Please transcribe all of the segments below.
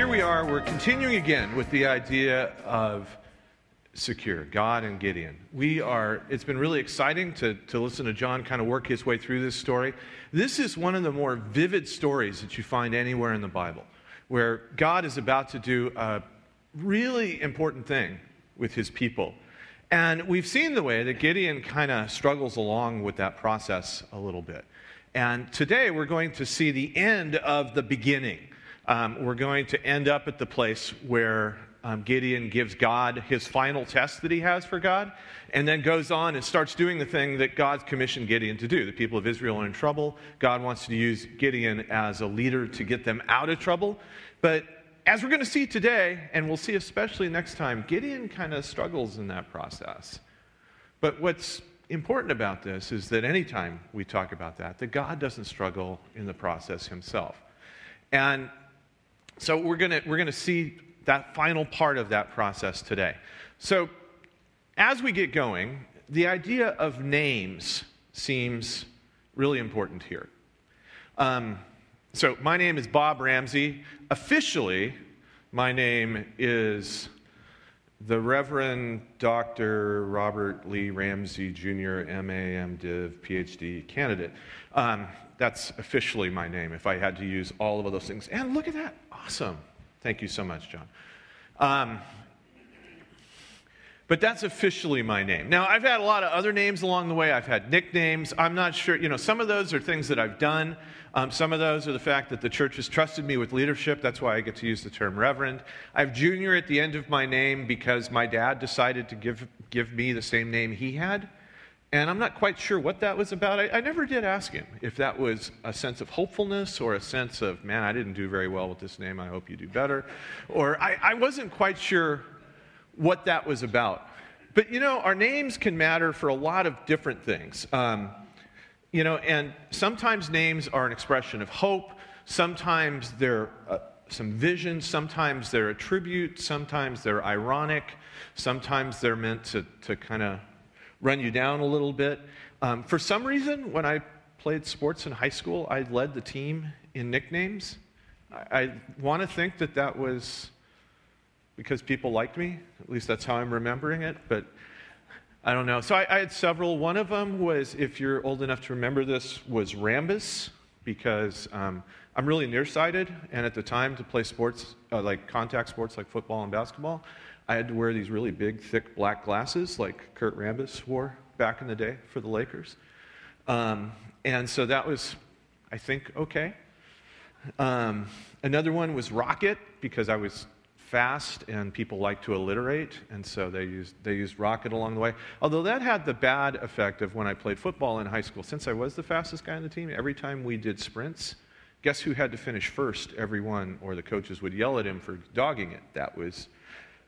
here we are. We're continuing again with the idea of secure God and Gideon. We are, it's been really exciting to, to listen to John kind of work his way through this story. This is one of the more vivid stories that you find anywhere in the Bible, where God is about to do a really important thing with his people. And we've seen the way that Gideon kind of struggles along with that process a little bit. And today we're going to see the end of the beginning um, we're going to end up at the place where um, Gideon gives God his final test that he has for God, and then goes on and starts doing the thing that God's commissioned Gideon to do. The people of Israel are in trouble. God wants to use Gideon as a leader to get them out of trouble. But as we're going to see today, and we'll see especially next time, Gideon kind of struggles in that process. But what's important about this is that anytime we talk about that, that God doesn't struggle in the process himself. And so we're going we're to see that final part of that process today. So as we get going, the idea of names seems really important here. Um, so my name is Bob Ramsey. Officially, my name is the Reverend Dr. Robert Lee Ramsey Jr., MA, MDiv, PhD candidate. Um, that's officially my name if I had to use all of those things. And look at that. Awesome. Thank you so much, John. Um, but that's officially my name. Now, I've had a lot of other names along the way. I've had nicknames. I'm not sure, you know, some of those are things that I've done. Um, some of those are the fact that the church has trusted me with leadership. That's why I get to use the term reverend. I have junior at the end of my name because my dad decided to give, give me the same name he had. And I'm not quite sure what that was about. I, I, never did ask him if that was a sense of hopefulness or a sense of, man, I didn't do very well with this name. I hope you do better. Or I, I wasn't quite sure what that was about. But you know, our names can matter for a lot of different things. Um, you know, and sometimes names are an expression of hope, sometimes they're uh, some vision, sometimes they're a tribute, sometimes they're ironic, sometimes they're meant to, to kind of run you down a little bit. Um, for some reason, when I played sports in high school, I led the team in nicknames. I, I want to think that that was because people liked me. At least that's how I'm remembering it, but I don't know. So I, I had several. One of them was, if you're old enough to remember this, was Rambis, because um, I'm really nearsighted, and at the time to play sports, uh, like contact sports like football and basketball, I had to wear these really big, thick black glasses like Kurt Rambis wore back in the day for the Lakers. Um, and so that was, I think, okay. Um, another one was Rocket because I was fast and people like to alliterate, and so they used, they used Rocket along the way. Although that had the bad effect of when I played football in high school, since I was the fastest guy on the team, every time we did sprints, guess who had to finish first? Everyone, or the coaches would yell at him for dogging it. That was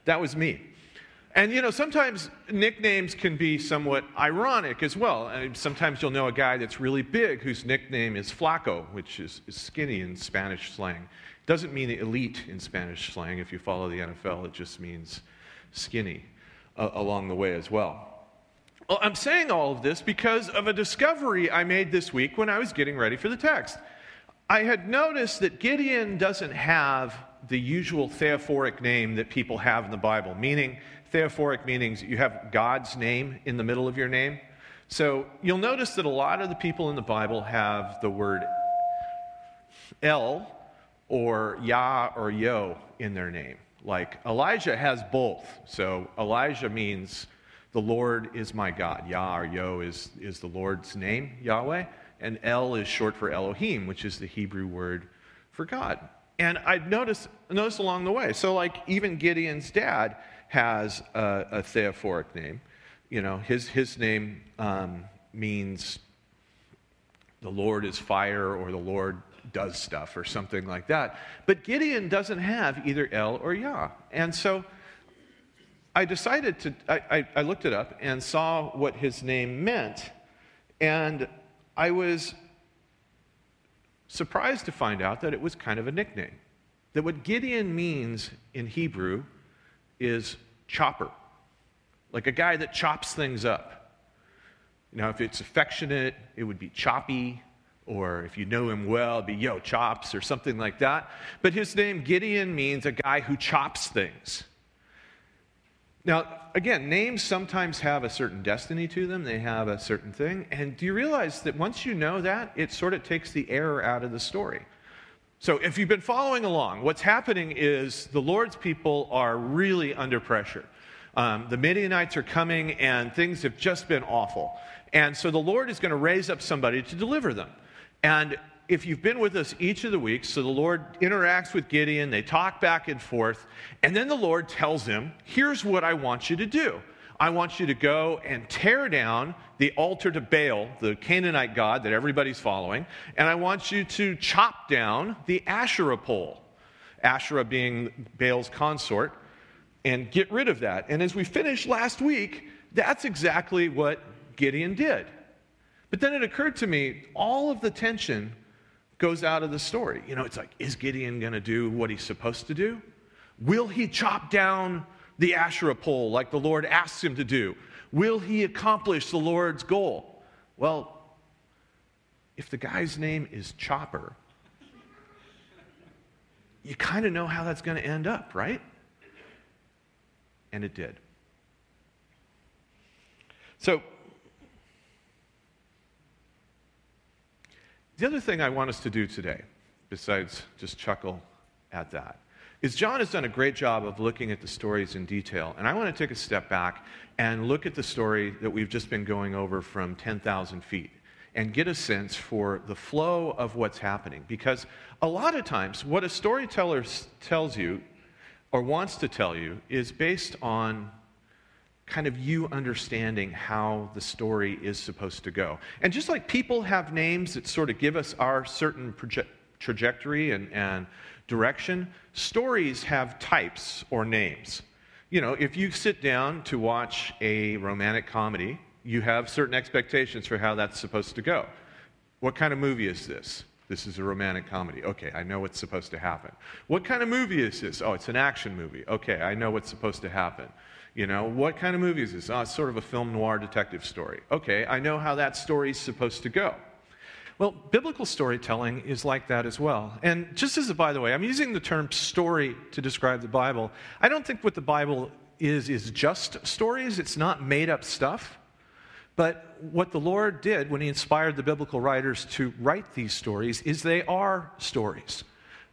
that was me. And you know, sometimes nicknames can be somewhat ironic as well. And sometimes you'll know a guy that's really big whose nickname is Flaco, which is, is skinny in Spanish slang. Doesn't mean elite in Spanish slang. If you follow the NFL, it just means skinny uh, along the way as well. Well, I'm saying all of this because of a discovery I made this week when I was getting ready for the text. I had noticed that Gideon doesn't have the usual theophoric name that people have in the Bible, meaning, theophoric meanings you have God's name in the middle of your name. So you'll notice that a lot of the people in the Bible have the word El or Yah or Yo in their name. Like Elijah has both. So Elijah means the Lord is my God. Yah or Yo is, is the Lord's name, Yahweh. And El is short for Elohim, which is the Hebrew word for God. And I noticed, noticed along the way. So, like, even Gideon's dad has a, a theophoric name. You know, his, his name um, means the Lord is fire or the Lord does stuff or something like that. But Gideon doesn't have either El or Yah. And so I decided to, I, I, I looked it up and saw what his name meant. And I was surprised to find out that it was kind of a nickname. That what Gideon means in Hebrew is chopper, like a guy that chops things up. You know, if it's affectionate, it would be choppy. Or if you know him well, it'd be Yo Chops or something like that. But his name, Gideon, means a guy who chops things. Now, again, names sometimes have a certain destiny to them, they have a certain thing. And do you realize that once you know that, it sort of takes the error out of the story? So, if you've been following along, what's happening is the Lord's people are really under pressure. Um, the Midianites are coming, and things have just been awful. And so the Lord is going to raise up somebody to deliver them. And if you've been with us each of the weeks, so the Lord interacts with Gideon, they talk back and forth, and then the Lord tells him, Here's what I want you to do. I want you to go and tear down the altar to Baal, the Canaanite god that everybody's following, and I want you to chop down the Asherah pole, Asherah being Baal's consort, and get rid of that. And as we finished last week, that's exactly what Gideon did. But then it occurred to me all of the tension goes out of the story. You know, it's like, is Gideon going to do what he's supposed to do? Will he chop down the Asherah pole like the Lord asks him to do? Will he accomplish the Lord's goal? Well, if the guy's name is Chopper, you kind of know how that's going to end up, right? And it did. So, The other thing I want us to do today, besides just chuckle at that, is John has done a great job of looking at the stories in detail. And I want to take a step back and look at the story that we've just been going over from 10,000 feet and get a sense for the flow of what's happening. Because a lot of times, what a storyteller tells you or wants to tell you is based on kind of you understanding how the story is supposed to go. And just like people have names that sort of give us our certain proje- trajectory and, and direction, stories have types or names. You know, if you sit down to watch a romantic comedy, you have certain expectations for how that's supposed to go. What kind of movie is this? This is a romantic comedy. Okay, I know what's supposed to happen. What kind of movie is this? Oh, it's an action movie. Okay, I know what's supposed to happen. You know, what kind of movie is this? Oh, it's sort of a film noir detective story. Okay, I know how that story's supposed to go. Well, biblical storytelling is like that as well. And just as a by the way, I'm using the term story to describe the Bible. I don't think what the Bible is is just stories, it's not made up stuff. But what the Lord did when He inspired the biblical writers to write these stories is they are stories.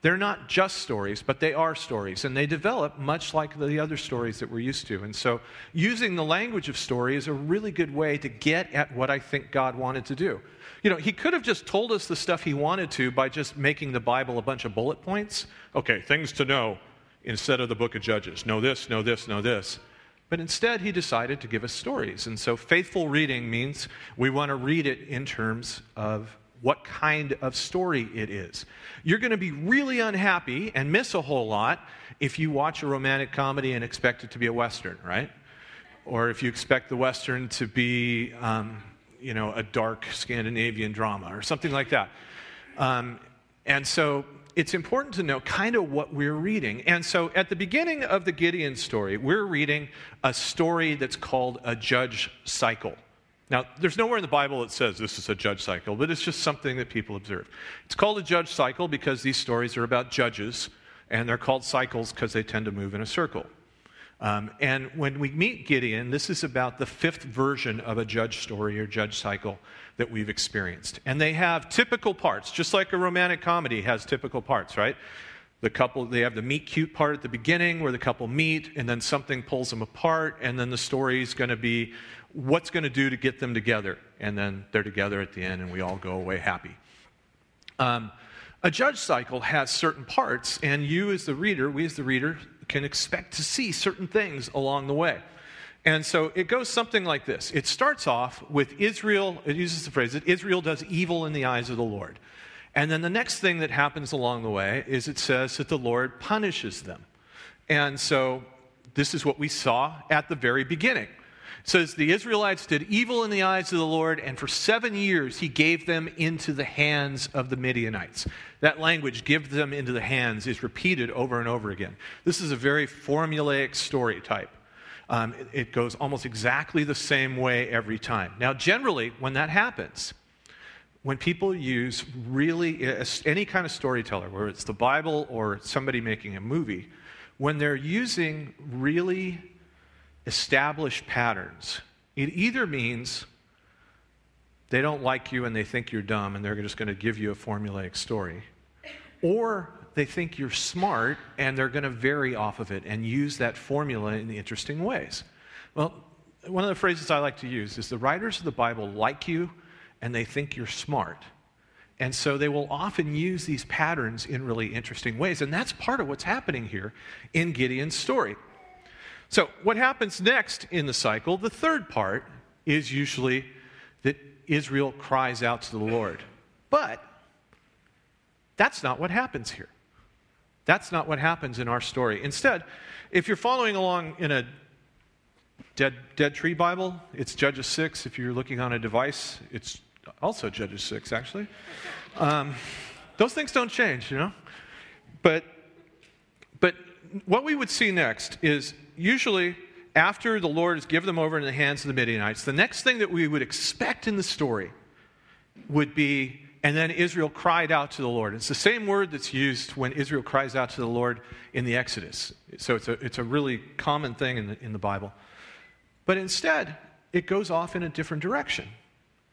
They're not just stories, but they are stories, and they develop much like the other stories that we're used to. And so, using the language of story is a really good way to get at what I think God wanted to do. You know, He could have just told us the stuff He wanted to by just making the Bible a bunch of bullet points. Okay, things to know instead of the book of Judges. Know this, know this, know this. But instead, He decided to give us stories. And so, faithful reading means we want to read it in terms of what kind of story it is. You're going to be really unhappy and miss a whole lot if you watch a romantic comedy and expect it to be a Western, right? Or if you expect the Western to be, um, you know, a dark Scandinavian drama or something like that. Um, and so it's important to know kind of what we're reading. And so at the beginning of the Gideon story, we're reading a story that's called a judge cycle. Now, there's nowhere in the Bible that says this is a judge cycle, but it's just something that people observe. It's called a judge cycle because these stories are about judges, and they're called cycles because they tend to move in a circle. Um, and when we meet Gideon, this is about the fifth version of a judge story or judge cycle that we've experienced. And they have typical parts, just like a romantic comedy has typical parts, right? The couple, they have the meet cute part at the beginning where the couple meet, and then something pulls them apart, and then the story is going to be what's going to do to get them together. And then they're together at the end, and we all go away happy. Um, a judge cycle has certain parts, and you, as the reader, we as the reader, can expect to see certain things along the way. And so it goes something like this it starts off with Israel, it uses the phrase that Israel does evil in the eyes of the Lord. And then the next thing that happens along the way is it says that the Lord punishes them. And so this is what we saw at the very beginning. It says the Israelites did evil in the eyes of the Lord, and for seven years he gave them into the hands of the Midianites. That language, give them into the hands, is repeated over and over again. This is a very formulaic story type. Um, it, it goes almost exactly the same way every time. Now, generally, when that happens, when people use really uh, any kind of storyteller, whether it's the Bible or somebody making a movie, when they're using really established patterns, it either means they don't like you and they think you're dumb and they're just going to give you a formulaic story, or they think you're smart and they're going to vary off of it and use that formula in interesting ways. Well, one of the phrases I like to use is the writers of the Bible like you and they think you're smart. And so they will often use these patterns in really interesting ways. And that's part of what's happening here in Gideon's story. So, what happens next in the cycle, the third part, is usually that Israel cries out to the Lord. But that's not what happens here. That's not what happens in our story. Instead, if you're following along in a dead, dead tree Bible, it's Judges 6. If you're looking on a device, it's also Judges 6, actually. Um, those things don't change, you know? But, but what we would see next is usually after the Lord has given them over in the hands of the Midianites, the next thing that we would expect in the story would be, and then Israel cried out to the Lord. It's the same word that's used when Israel cries out to the Lord in the Exodus. So it's a, it's a really common thing in the, in the Bible. But instead, it goes off in a different direction.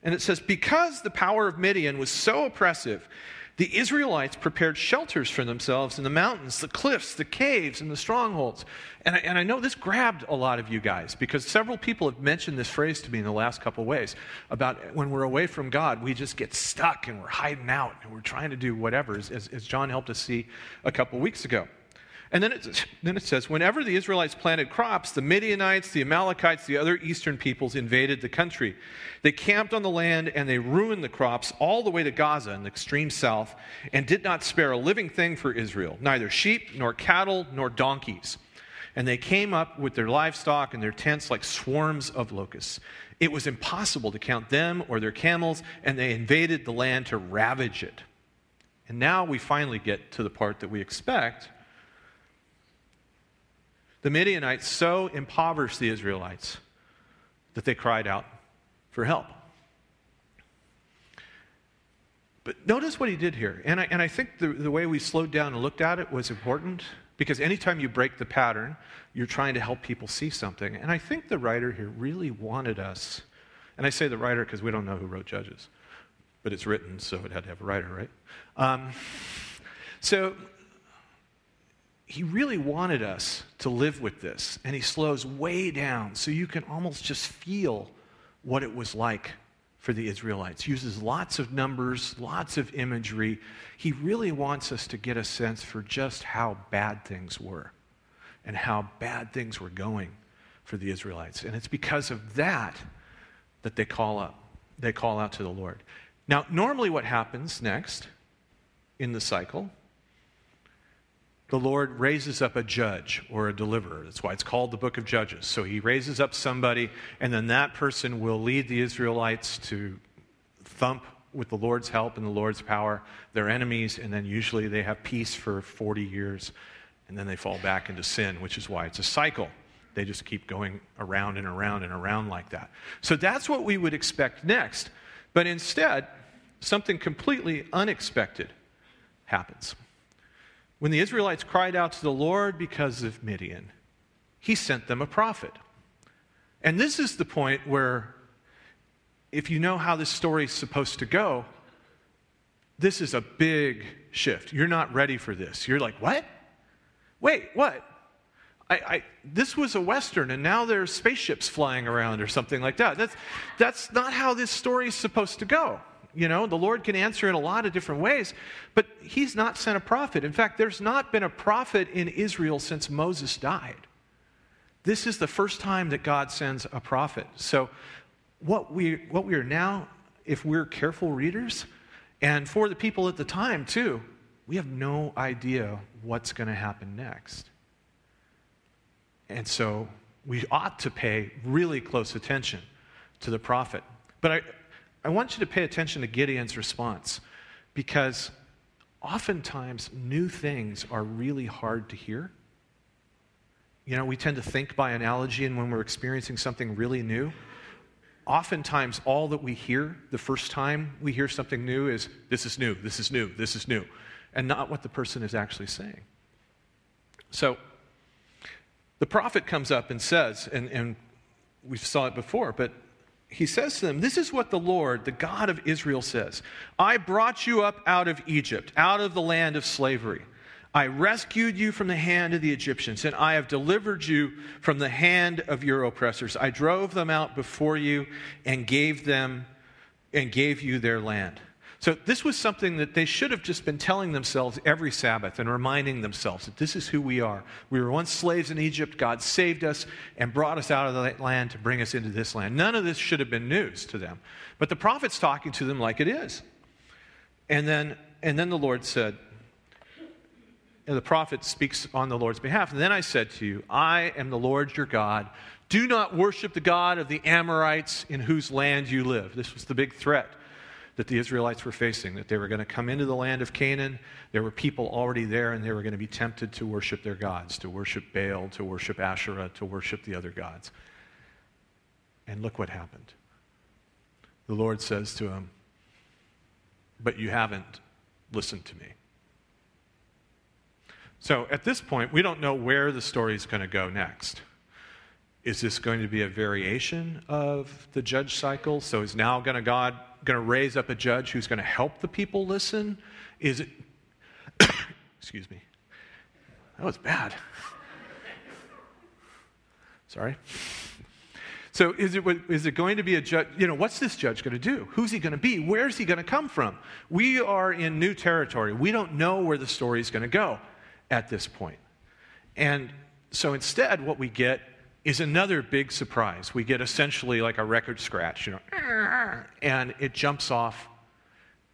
And it says, Because the power of Midian was so oppressive, the Israelites prepared shelters for themselves in the mountains, the cliffs, the caves, and the strongholds. And I, and I know this grabbed a lot of you guys because several people have mentioned this phrase to me in the last couple of ways about when we're away from God, we just get stuck and we're hiding out and we're trying to do whatever, as, as John helped us see a couple weeks ago. And then it, then it says, whenever the Israelites planted crops, the Midianites, the Amalekites, the other eastern peoples invaded the country. They camped on the land and they ruined the crops all the way to Gaza in the extreme south and did not spare a living thing for Israel, neither sheep, nor cattle, nor donkeys. And they came up with their livestock and their tents like swarms of locusts. It was impossible to count them or their camels, and they invaded the land to ravage it. And now we finally get to the part that we expect the Midianites so impoverished the Israelites that they cried out for help. But notice what he did here. And I, and I think the, the way we slowed down and looked at it was important because anytime you break the pattern, you're trying to help people see something. And I think the writer here really wanted us, and I say the writer because we don't know who wrote Judges, but it's written, so it had to have a writer, right? Um, so he really wanted us to live with this. And he slows way down so you can almost just feel what it was like for the Israelites. Uses lots of numbers, lots of imagery. He really wants us to get a sense for just how bad things were and how bad things were going for the Israelites. And it's because of that that they call up. They call out to the Lord. Now, normally what happens next in the cycle the Lord raises up a judge or a deliverer. That's why it's called the book of Judges. So he raises up somebody, and then that person will lead the Israelites to thump with the Lord's help and the Lord's power their enemies, and then usually they have peace for 40 years, and then they fall back into sin, which is why it's a cycle. They just keep going around and around and around like that. So that's what we would expect next. But instead, something completely unexpected happens. When the Israelites cried out to the Lord because of Midian, he sent them a prophet. And this is the point where, if you know how this story is supposed to go, this is a big shift. You're not ready for this. You're like, what? Wait, what? I, I, this was a Western, and now there's spaceships flying around or something like that. That's, that's not how this story is supposed to go. You know, the Lord can answer in a lot of different ways, but He's not sent a prophet. In fact, there's not been a prophet in Israel since Moses died. This is the first time that God sends a prophet. So, what we, what we are now, if we're careful readers, and for the people at the time too, we have no idea what's going to happen next. And so we ought to pay really close attention to the prophet. But I, I want you to pay attention to Gideon's response because oftentimes new things are really hard to hear. You know, we tend to think by analogy, and when we're experiencing something really new, oftentimes all that we hear the first time we hear something new is, this is new, this is new, this is new, and not what the person is actually saying. So the prophet comes up and says, and, and we saw it before, but he says to them, This is what the Lord, the God of Israel, says I brought you up out of Egypt, out of the land of slavery. I rescued you from the hand of the Egyptians, and I have delivered you from the hand of your oppressors. I drove them out before you and gave them and gave you their land. So this was something that they should have just been telling themselves every Sabbath and reminding themselves that this is who we are. We were once slaves in Egypt. God saved us and brought us out of that land to bring us into this land. None of this should have been news to them. But the prophet's talking to them like it is. And then and then the Lord said, and the prophet speaks on the Lord's behalf. And then I said to you, I am the Lord your God. Do not worship the God of the Amorites in whose land you live. This was the big threat that the Israelites were facing, that they were going to come into the land of Canaan. There were people already there, and they were going to be tempted to worship their gods, to worship Baal, to worship Asherah, to worship the other gods. And look what happened. The Lord says to him, But you haven't listened to me. So at this point, we don't know where the story is going to go next. Is this going to be a variation of the judge cycle? So is now going to God going to raise up a judge who's going to help the people listen? Is it Excuse me. That was bad. Sorry. So is it, is it going to be a judge? You know, what's this judge going to do? Who's he going to be? Where's he going to come from? We are in new territory. We don't know where the story is going to go at this point. And so instead, what we get is another big surprise. We get essentially like a record scratch, you know, and it jumps off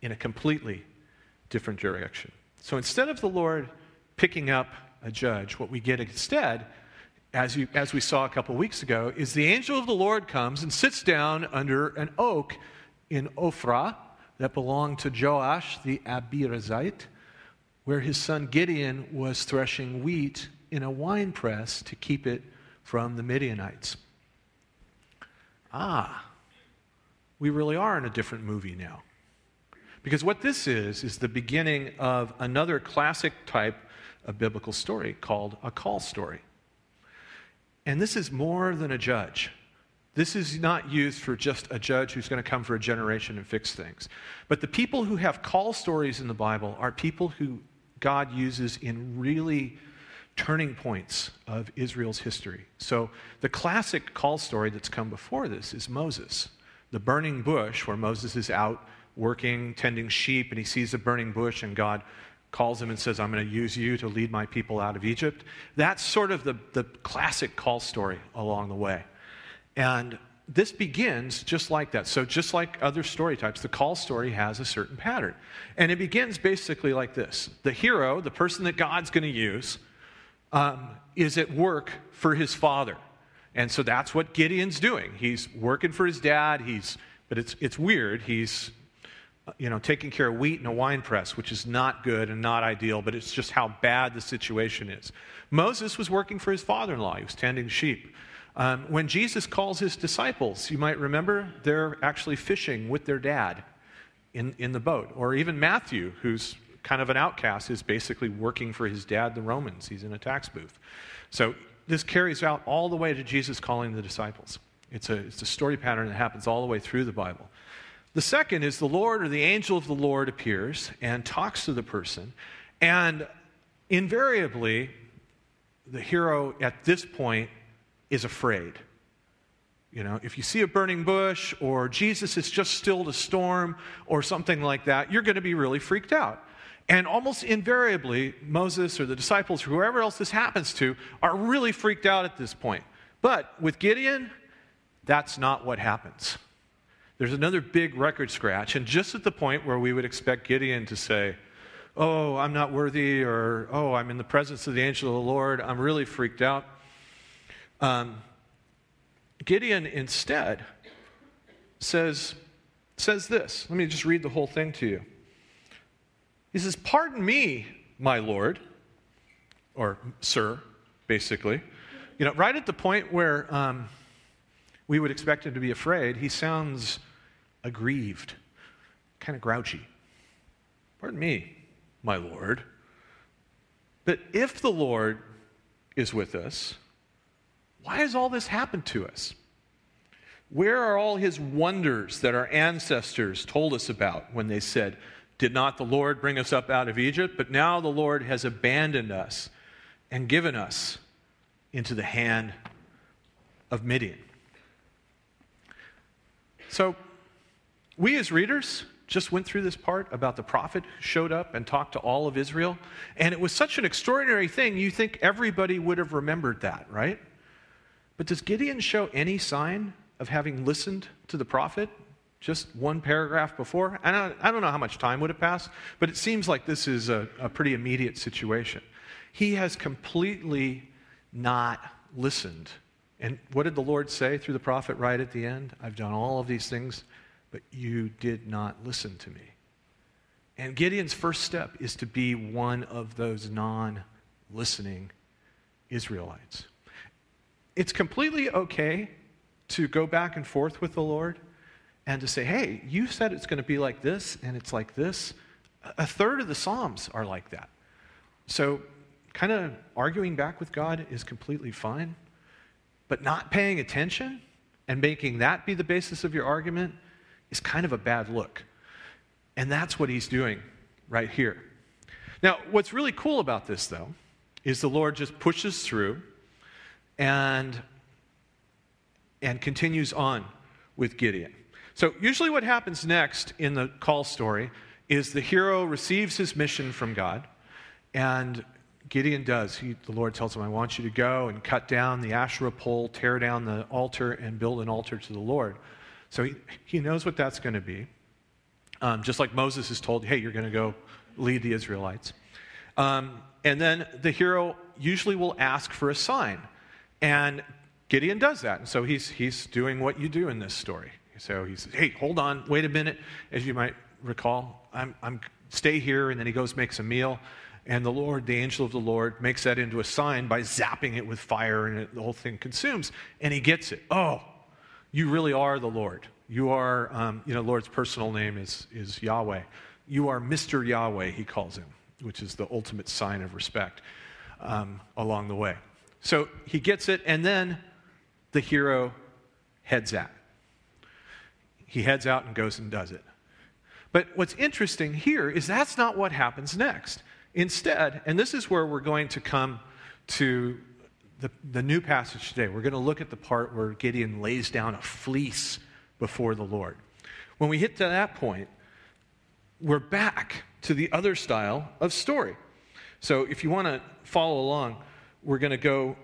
in a completely different direction. So instead of the Lord picking up a judge, what we get instead, as, you, as we saw a couple weeks ago, is the angel of the Lord comes and sits down under an oak in Ophrah that belonged to Joash the Abiezrite, where his son Gideon was threshing wheat in a wine press to keep it from the Midianites. Ah, we really are in a different movie now. Because what this is, is the beginning of another classic type of biblical story called a call story. And this is more than a judge. This is not used for just a judge who's going to come for a generation and fix things. But the people who have call stories in the Bible are people who God uses in really turning points of Israel's history. So, the classic call story that's come before this is Moses. The burning bush, where Moses is out working, tending sheep, and he sees a burning bush, and God calls him and says, I'm going to use you to lead my people out of Egypt. That's sort of the, the classic call story along the way. And this begins just like that. So, just like other story types, the call story has a certain pattern. And it begins basically like this The hero, the person that God's going to use, um, is at work for his father. And so that's what Gideon's doing. He's working for his dad. He's, but it's, it's weird. He's, you know, taking care of wheat in a wine press, which is not good and not ideal, but it's just how bad the situation is. Moses was working for his father in law. He was tending sheep. Um, when Jesus calls his disciples, you might remember, they're actually fishing with their dad in, in the boat. Or even Matthew, who's kind of an outcast, is basically working for his dad, the Romans. He's in a tax booth. So this carries out all the way to Jesus calling the disciples. It's a, it's a story pattern that happens all the way through the Bible. The second is the Lord or the angel of the Lord appears and talks to the person. And invariably, the hero at this point is afraid. You know, if you see a burning bush or Jesus has just stilled a storm or something like that, you're going to be really freaked out. And almost invariably, Moses or the disciples, or whoever else this happens to, are really freaked out at this point. But with Gideon, that's not what happens. There's another big record scratch, and just at the point where we would expect Gideon to say, Oh, I'm not worthy, or Oh, I'm in the presence of the angel of the Lord, I'm really freaked out. Um, Gideon instead says, says this. Let me just read the whole thing to you. He says, Pardon me, my Lord, or sir, basically. You know, right at the point where um, we would expect him to be afraid. He sounds aggrieved, kind of grouchy. Pardon me, my Lord. But if the Lord is with us, why has all this happened to us? Where are all his wonders that our ancestors told us about when they said, Did not the Lord bring us up out of Egypt? But now the Lord has abandoned us and given us into the hand of Midian. So, we as readers just went through this part about the prophet who showed up and talked to all of Israel. And it was such an extraordinary thing, you think everybody would have remembered that, right? But does Gideon show any sign of having listened to the prophet just one paragraph before? I I don't know how much time would have passed, but it seems like this is a, a pretty immediate situation. He has completely not listened. And what did the Lord say through the prophet right at the end? I've done all of these things, but you did not listen to me. And Gideon's first step is to be one of those non listening Israelites. It's completely okay to go back and forth with the Lord and to say, hey, you said it's going to be like this, and it's like this. A third of the Psalms are like that. So, kind of arguing back with God is completely fine. But not paying attention and making that be the basis of your argument is kind of a bad look. And that's what he's doing right here. Now, what's really cool about this, though, is the Lord just pushes through and and continues on with Gideon. So, usually, what happens next in the call story is the hero receives his mission from God, and Gideon does. He, the Lord tells him, I want you to go and cut down the Asherah pole, tear down the altar, and build an altar to the Lord. So, he, he knows what that's going to be. Um, just like Moses is told, hey, you're going to go lead the Israelites. Um, and then the hero usually will ask for a sign. And Gideon does that. And so he's, he's doing what you do in this story. So he says, hey, hold on, wait a minute. As you might recall, I'm, I'm stay here. And then he goes, makes a meal. And the Lord, the angel of the Lord, makes that into a sign by zapping it with fire, and it, the whole thing consumes. And he gets it. Oh, you really are the Lord. You are, um, you know, Lord's personal name is, is Yahweh. You are Mr. Yahweh, he calls him, which is the ultimate sign of respect um, along the way. So he gets it, and then the hero heads out. He heads out and goes and does it. But what's interesting here is that's not what happens next. Instead, and this is where we're going to come to the, the new passage today, we're going to look at the part where Gideon lays down a fleece before the Lord. When we hit to that point, we're back to the other style of story. So if you want to follow along, we're going to go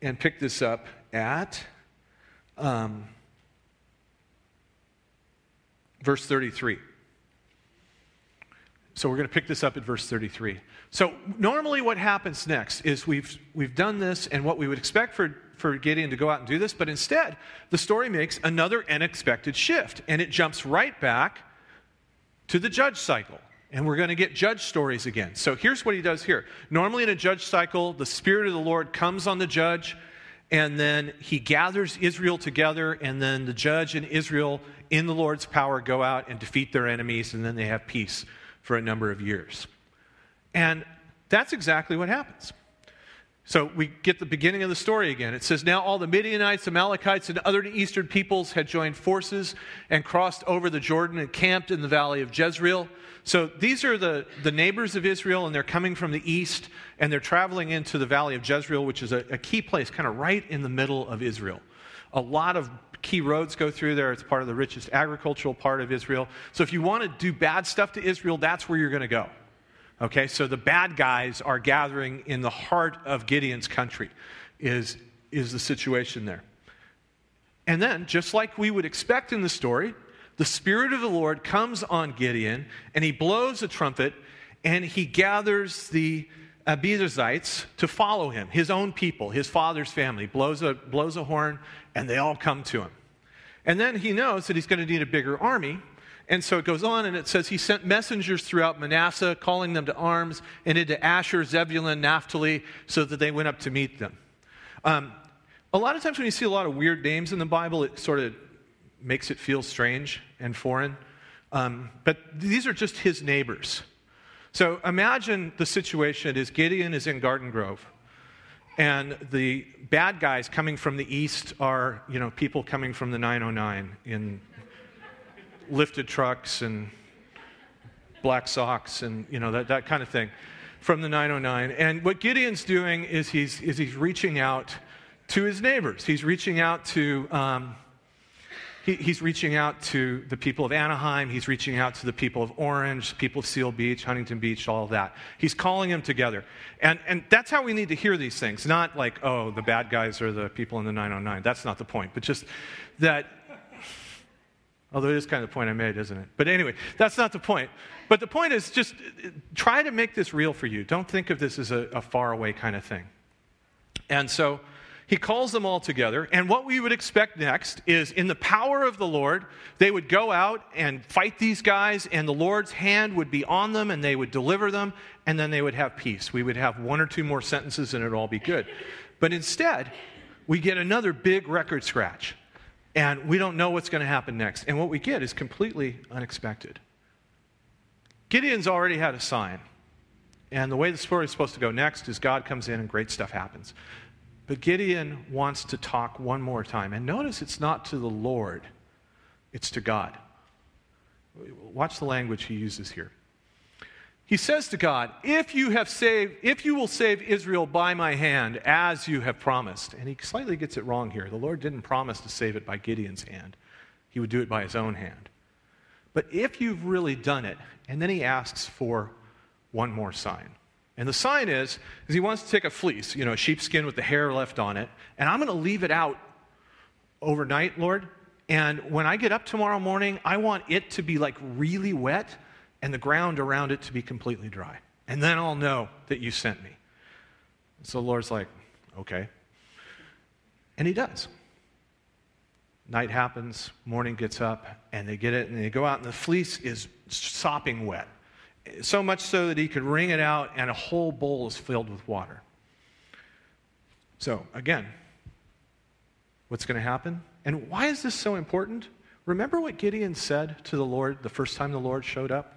and pick this up at um, verse 33. So we're going to pick this up at verse 33. So normally what happens next is we've, we've done this and what we would expect for, for Gideon to go out and do this, but instead the story makes another unexpected shift and it jumps right back to the judge cycle. And we're going to get judge stories again. So here's what he does here. Normally in a judge cycle, the Spirit of the Lord comes on the judge and then he gathers Israel together, and then the judge and Israel, in the Lord's power, go out and defeat their enemies, and then they have peace for a number of years. And that's exactly what happens. So we get the beginning of the story again. It says, Now all the Midianites, Amalekites, and other eastern peoples had joined forces and crossed over the Jordan and camped in the valley of Jezreel. So these are the, the neighbors of Israel, and they're coming from the east, and they're traveling into the valley of Jezreel, which is a, a key place, kind of right in the middle of Israel. A lot of key roads go through there. It's part of the richest agricultural part of Israel. So if you want to do bad stuff to Israel, that's where you're going to go. Okay, so the bad guys are gathering in the heart of Gideon's country, is, is the situation there. And then, just like we would expect in the story, the Spirit of the Lord comes on Gideon and he blows a trumpet and he gathers the Abiezrites to follow him, his own people, his father's family, blows a, blows a horn, and they all come to him. And then he knows that he's going to need a bigger army. And so it goes on and it says he sent messengers throughout Manasseh, calling them to arms, and into Asher, Zebulun, Naphtali, so that they went up to meet them. Um, A lot of times when you see a lot of weird names in the Bible, it sort of makes it feel strange and foreign. Um, but these are just his neighbors. So imagine the situation is Gideon is in Garden Grove, and the bad guys coming from the east are, you know, people coming from the 909 in lifted trucks and black socks and, you know, that, that kind of thing from the 909. And what Gideon's doing is he's, is he's reaching out to his neighbors. He's reaching out to, um, he, he's reaching out to the people of Anaheim. He's reaching out to the people of Orange, people of Seal Beach, Huntington Beach, all of that. He's calling them together. And, and that's how we need to hear these things. Not like, oh, the bad guys are the people in the 909. That's not the point. But just that, although it is kind of the point I made, isn't it? But anyway, that's not the point. But the point is just try to make this real for you. Don't think of this as a, a faraway kind of thing. And so, he calls them all together. And what we would expect next is in the power of the Lord, they would go out and fight these guys, and the Lord's hand would be on them, and they would deliver them, and then they would have peace. We would have one or two more sentences, and it'd all be good. But instead, we get another big record scratch, and we don't know what's going to happen next. And what we get is completely unexpected. Gideon's already had a sign. And the way the story is supposed to go next is God comes in and great stuff happens. But Gideon wants to talk one more time. And notice it's not to the Lord, it's to God. Watch the language he uses here. He says to God, if you have saved, if you will save Israel by my hand, as you have promised. And he slightly gets it wrong here. The Lord didn't promise to save it by Gideon's hand, he would do it by his own hand. But if you've really done it, and then he asks for one more sign. And the sign is, is he wants to take a fleece, you know, a sheepskin with the hair left on it, and I'm going to leave it out overnight, Lord. And when I get up tomorrow morning, I want it to be like really wet and the ground around it to be completely dry. And then I'll know that you sent me. So the Lord's like, okay. And he does. Night happens, morning gets up, and they get it, and they go out, and the fleece is sopping wet so much so that he could wring it out, and a whole bowl is filled with water. So, again, what's going to happen? And why is this so important? Remember what Gideon said to the Lord the first time the Lord showed up?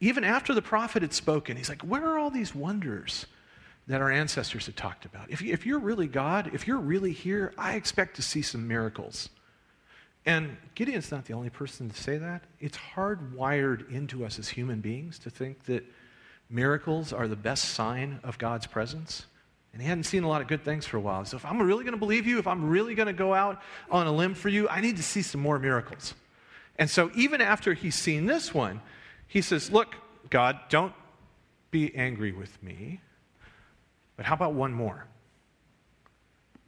Even after the prophet had spoken, he's like, Where are all these wonders that our ancestors had talked about? If, you, if you're really God, if you're really here, I expect to see some miracles. And Gideon's not the only person to say that. It's hardwired into us as human beings to think that miracles are the best sign of God's presence. And he hadn't seen a lot of good things for a while. So if I'm really going to believe you, if I'm really going to go out on a limb for you, I need to see some more miracles. And so even after he's seen this one, he says, Look, God, don't be angry with me, but how about one more?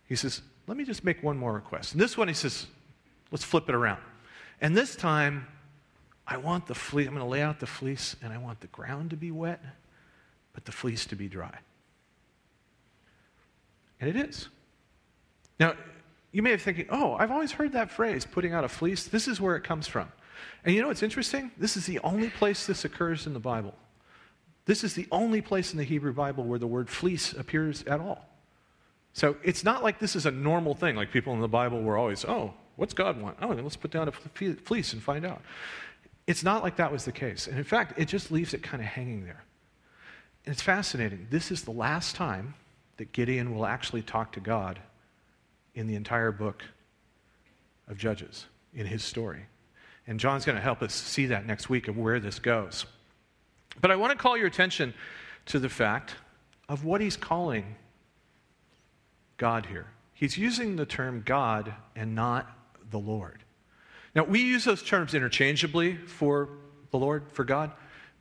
He says, Let me just make one more request. And this one, he says, Let's flip it around. And this time, I want the fleece, I'm going to lay out the fleece, and I want the ground to be wet, but the fleece to be dry. And it is. Now, you may be thinking, oh, I've always heard that phrase, putting out a fleece. This is where it comes from. And you know what's interesting? This is the only place this occurs in the Bible. This is the only place in the Hebrew Bible where the word fleece appears at all. So it's not like this is a normal thing, like people in the Bible were always, oh, What's God want? Oh, let's put down a fleece and find out. It's not like that was the case. And in fact, it just leaves it kind of hanging there. And it's fascinating. This is the last time that Gideon will actually talk to God in the entire book of Judges, in his story. And John's going to help us see that next week of where this goes. But I want to call your attention to the fact of what he's calling God here. He's using the term God and not the Lord. Now, we use those terms interchangeably for the Lord, for God.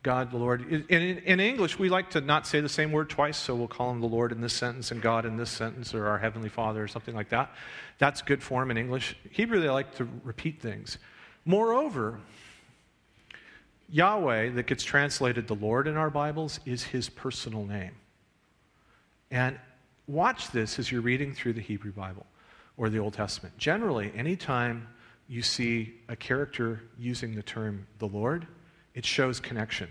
God, the Lord. In, in, in, English, we like to not say the same word twice, so we'll call him the Lord in this sentence and God in this sentence, or our Heavenly Father, or something like that. That's good form in English. Hebrew, they like to repeat things. Moreover, Yahweh, that gets translated the Lord in our Bibles, is his personal name. And watch this as you're reading through the Hebrew Bible or the Old Testament. Generally, anytime you see a character using the term the Lord, it shows connection.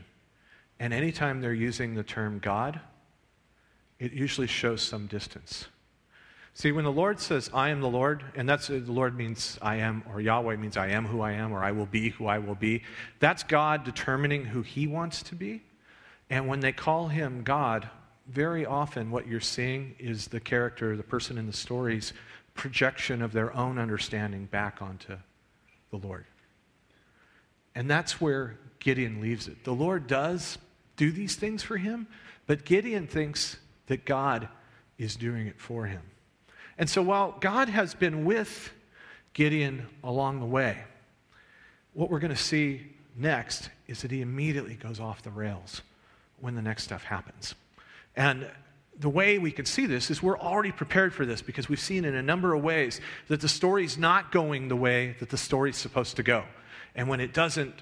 And anytime they're using the term God, it usually shows some distance. See, when the Lord says, I am the Lord, and that's the Lord means I am, or Yahweh means I am who I am, or I will be who I will be, that's God determining who he wants to be. And when they call him God, very often what you're seeing is the character, the person in the story's projection of their own understanding back onto the Lord. And that's where Gideon leaves it. The Lord does do these things for him, but Gideon thinks that God is doing it for him. And so while God has been with Gideon along the way, what we're going to see next is that he immediately goes off the rails when the next stuff happens. And the way we can see this is we're already prepared for this because we've seen in a number of ways that the story's not going the way that the story's supposed to go. And when it doesn't,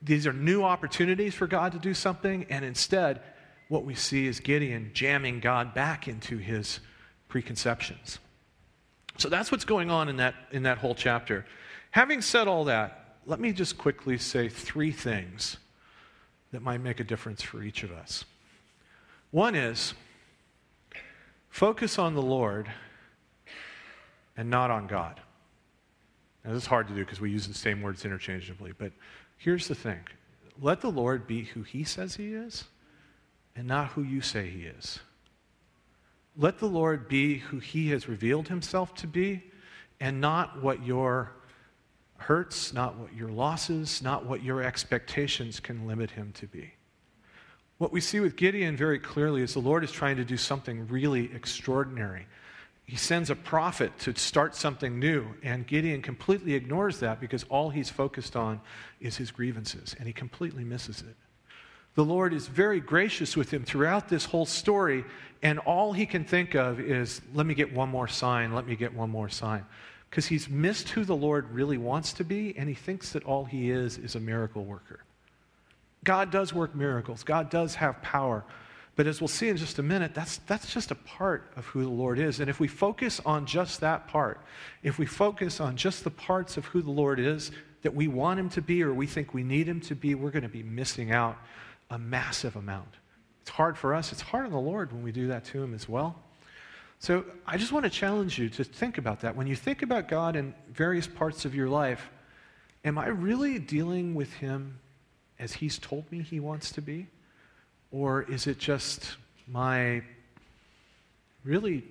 these are new opportunities for God to do something, and instead, what we see is Gideon jamming God back into his preconceptions. So that's what's going on in that, in that whole chapter. Having said all that, let me just quickly say three things that might make a difference for each of us. One is focus on the Lord and not on God. Now, this is hard to do because we use the same words interchangeably, but here's the thing let the Lord be who He says He is and not who you say He is. Let the Lord be who He has revealed Himself to be and not what your hurts, not what your losses, not what your expectations can limit Him to be. What we see with Gideon very clearly is the Lord is trying to do something really extraordinary. He sends a prophet to start something new, and Gideon completely ignores that because all he's focused on is his grievances, and he completely misses it. The Lord is very gracious with him throughout this whole story, and all he can think of is, let me get one more sign, let me get one more sign. Because he's missed who the Lord really wants to be, and he thinks that all he is is a miracle worker. God does work miracles, God does have power. But as we'll see in just a minute, that's, that's just a part of who the Lord is. And if we focus on just that part, if we focus on just the parts of who the Lord is that we want him to be or we think we need him to be, we're going to be missing out a massive amount. It's hard for us, it's hard on the Lord when we do that to him as well. So I just want to challenge you to think about that. When you think about God in various parts of your life, am I really dealing with him as He's told me He wants to be? Or is it just my really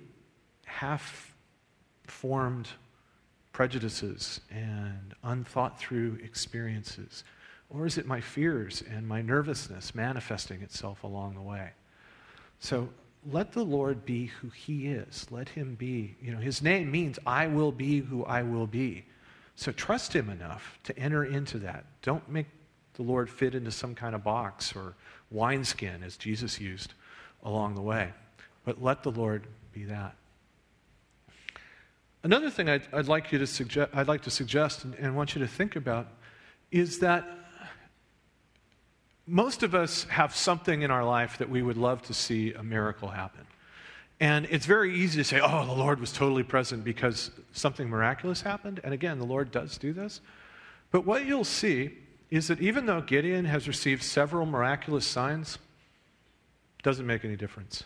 half formed prejudices and unthought through experiences? Or is it my fears and my nervousness manifesting itself along the way? So let the Lord be who He is. Let Him be. You know, His name means I will be who I will be. So trust Him enough to enter into that. Don't make the Lord fit into some kind of box or wineskin, as Jesus used along the way. But let the Lord be that. Another thing I'd, I'd like you to suggest, I'd like to suggest and, and want you to think about is that most of us have something in our life that we would love to see a miracle happen. And it's very easy to say, oh, the Lord was totally present because something miraculous happened. And again, the Lord does do this. But what you'll see is that even though Gideon has received several miraculous signs, doesn't make any difference.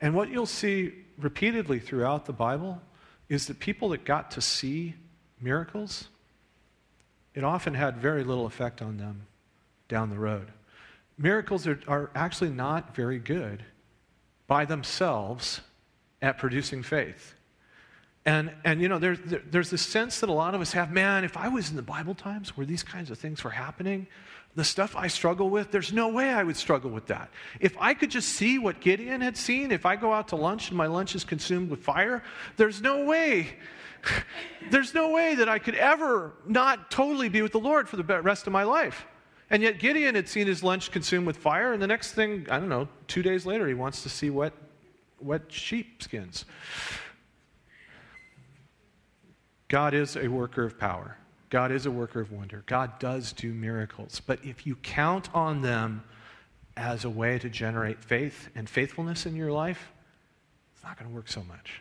And what you'll see repeatedly throughout the Bible is that people that got to see miracles, it often had very little effect on them down the road. Miracles are, are actually not very good by themselves at producing faith. And, and you know, there, there, there's this sense that a lot of us have man, if I was in the Bible times where these kinds of things were happening, the stuff I struggle with, there's no way I would struggle with that. If I could just see what Gideon had seen, if I go out to lunch and my lunch is consumed with fire, there's no way. There's no way that I could ever not totally be with the Lord for the rest of my life. And yet Gideon had seen his lunch consumed with fire, and the next thing, I don't know, two days later, he wants to see wet, wet sheep skins. God is a worker of power. God is a worker of wonder. God does do miracles. But if you count on them as a way to generate faith and faithfulness in your life, it's not going to work so much.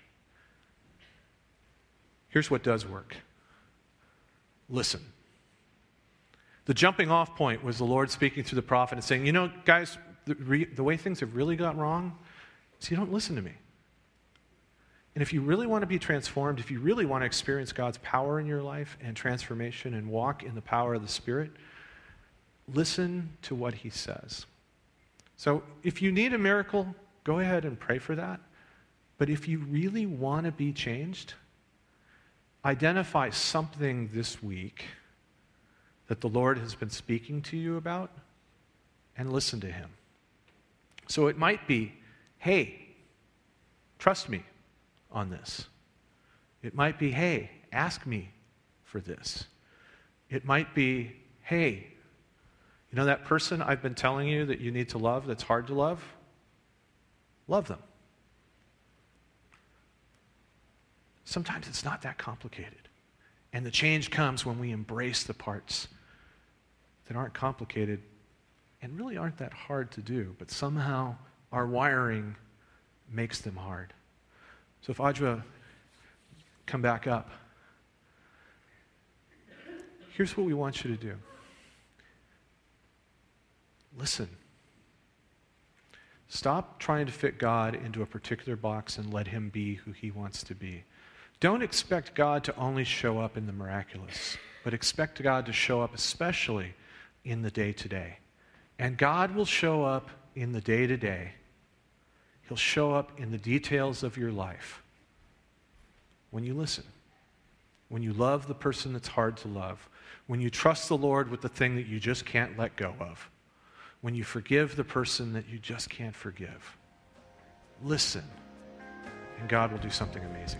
Here's what does work listen. The jumping off point was the Lord speaking through the prophet and saying, You know, guys, the, re- the way things have really got wrong is you don't listen to me. And if you really want to be transformed, if you really want to experience God's power in your life and transformation and walk in the power of the Spirit, listen to what He says. So if you need a miracle, go ahead and pray for that. But if you really want to be changed, identify something this week that the Lord has been speaking to you about and listen to Him. So it might be, hey, trust me on this. It might be, hey, ask me for this. It might be, hey, you know that person I've been telling you that you need to love that's hard to love? Love them. Sometimes it's not that complicated. And the change comes when we embrace the parts that aren't complicated and really aren't that hard to do, but somehow our wiring makes them hard. So if Audra come back up, here's what we want you to do. Listen. Stop trying to fit God into a particular box and let him be who he wants to be. Don't expect God to only show up in the miraculous, but expect God to show up especially in the day to day. And God will show up in the day to day He'll show up in the details of your life when you listen, when you love the person that's hard to love, when you trust the Lord with the thing that you just can't let go of, when you forgive the person that you just can't forgive. Listen, and God will do something amazing.